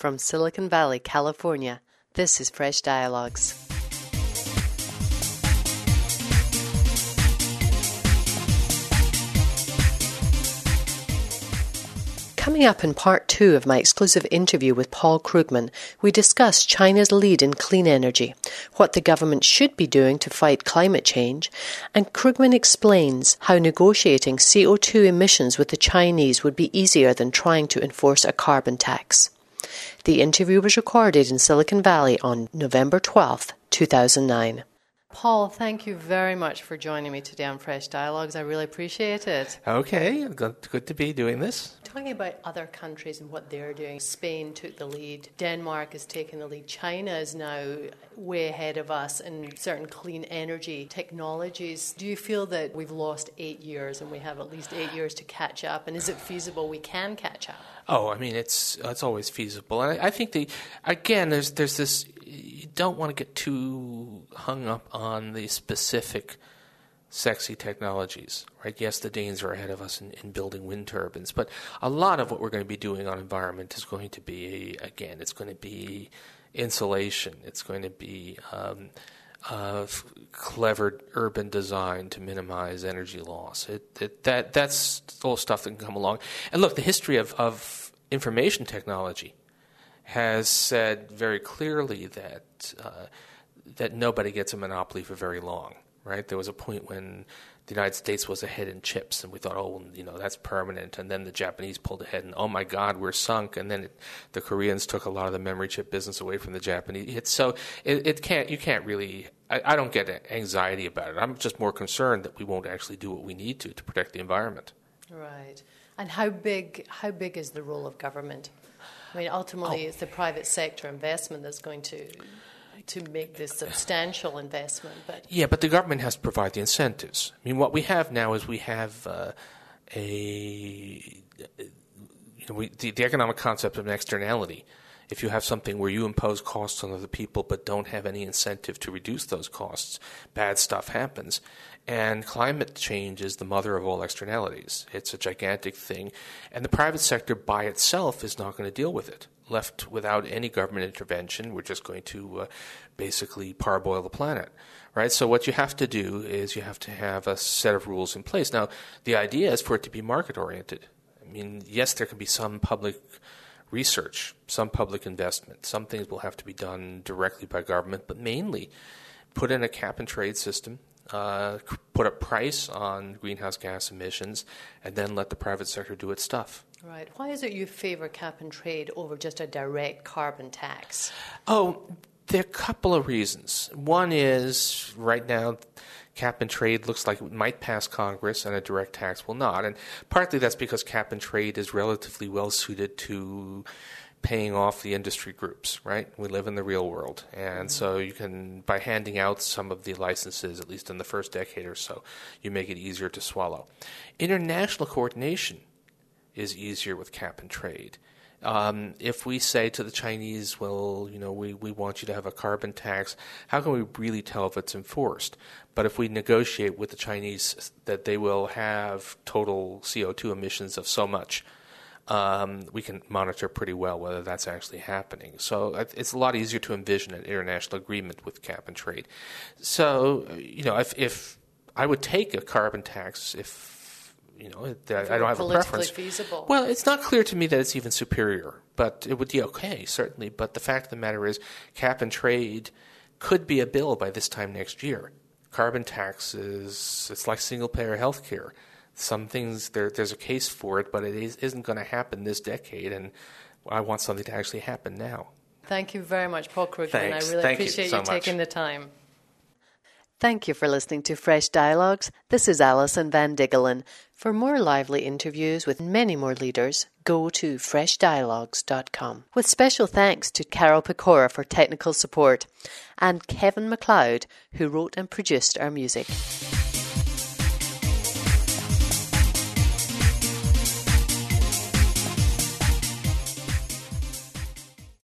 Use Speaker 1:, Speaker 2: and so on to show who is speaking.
Speaker 1: From Silicon Valley, California, this is Fresh Dialogues. Coming up in part two of my exclusive interview with Paul Krugman, we discuss China's lead in clean energy, what the government should be doing to fight climate change, and Krugman explains how negotiating CO2 emissions with the Chinese would be easier than trying to enforce a carbon tax. The interview was recorded in Silicon Valley on November 12, 2009. Paul, thank you very much for joining me today on Fresh Dialogues. I really appreciate it.
Speaker 2: Okay, good, to be doing this.
Speaker 1: Talking about other countries and what they're doing, Spain took the lead, Denmark is taking the lead, China is now way ahead of us in certain clean energy technologies. Do you feel that we've lost eight years and we have at least eight years to catch up? And is it feasible we can catch up?
Speaker 2: Oh, I mean, it's it's always feasible. And I, I think the again, there's there's this. Don't want to get too hung up on the specific sexy technologies, right? Yes, the Danes are ahead of us in, in, building wind turbines, but a lot of what we're going to be doing on environment is going to be, again, it's going to be insulation. It's going to be um, uh, clever urban design to minimize energy loss. It, it, that that's all stuff that can come along. And look, the history of, of information technology has said very clearly that uh, that nobody gets a monopoly for very long. Right? There was a point when the United States was ahead in chips, and we thought, oh, you know, that's permanent. And then the Japanese pulled ahead, and oh my God, we're sunk. And then it, the Koreans took a lot of the memory chip business away from the Japanese. So it, it can't, you can't really. I, I don't get anxiety about it. I'm just more concerned that we won't actually do what we need to to protect the environment.
Speaker 1: Right. And how big? How big is the role of government? I mean, ultimately, oh. it's the private sector investment that's going to to make this substantial investment. But
Speaker 2: yeah, but the government has to provide the incentives. I mean, what we have now is we have uh, a you know we, the, the economic concept of an externality. If you have something where you impose costs on other people but don't have any incentive to reduce those costs, bad stuff happens. And climate change is the mother of all externalities. It's a gigantic thing, and the private sector by itself is not going to deal with it left without any government intervention, we're just going to uh, basically parboil the planet, right? So what you have to do is you have to have a set of rules in place. Now, the idea is for it to be market oriented. I mean, yes, there can be some public research, some public investment. Some things will have to be done directly by government, but mainly put in a cap and trade system uh, put a price on greenhouse gas emissions, and then let the private sector do its stuff.
Speaker 1: Right. Why is it you favor cap and trade over just a direct carbon tax?
Speaker 2: Oh, there are a couple of reasons. One is right now, cap and trade looks like it might pass Congress and a direct tax will not. And partly that's because cap and trade is relatively well suited to paying off the industry groups, right? We live in the real world. And mm-hmm. so you can, by handing out some of the licenses, at least in the first decade or so, you make it easier to swallow. International coordination is easier with cap and trade. Um, if we say to the Chinese, well, you know, we, we want you to have a carbon tax, how can we really tell if it's enforced? But if we negotiate with the Chinese that they will have total CO2 emissions of so much, um, we can monitor pretty well whether that's actually happening. So it's a lot easier to envision an international agreement with cap and trade. So you know, if, if I would take a carbon tax if you know, I don't have a preference.
Speaker 1: Feasible.
Speaker 2: Well, it's not clear to me that it's even superior, but it would be okay, certainly. But the fact of the matter is, cap and trade could be a bill by this time next year. Carbon taxes, it's like single payer health care some things there, there's a case for it, but it is, isn't going to happen this decade, and I want something to actually happen now.
Speaker 1: Thank you very much, Paul Krugman.
Speaker 2: Thanks.
Speaker 1: I really
Speaker 2: Thank
Speaker 1: appreciate
Speaker 2: you, so
Speaker 1: you taking the time. Thank you for listening to Fresh Dialogues. This is Alison Van Diggelen. For more lively interviews with many more leaders, go to freshdialogues.com. With special thanks to Carol Pecora for technical support and Kevin MacLeod, who wrote and produced our music.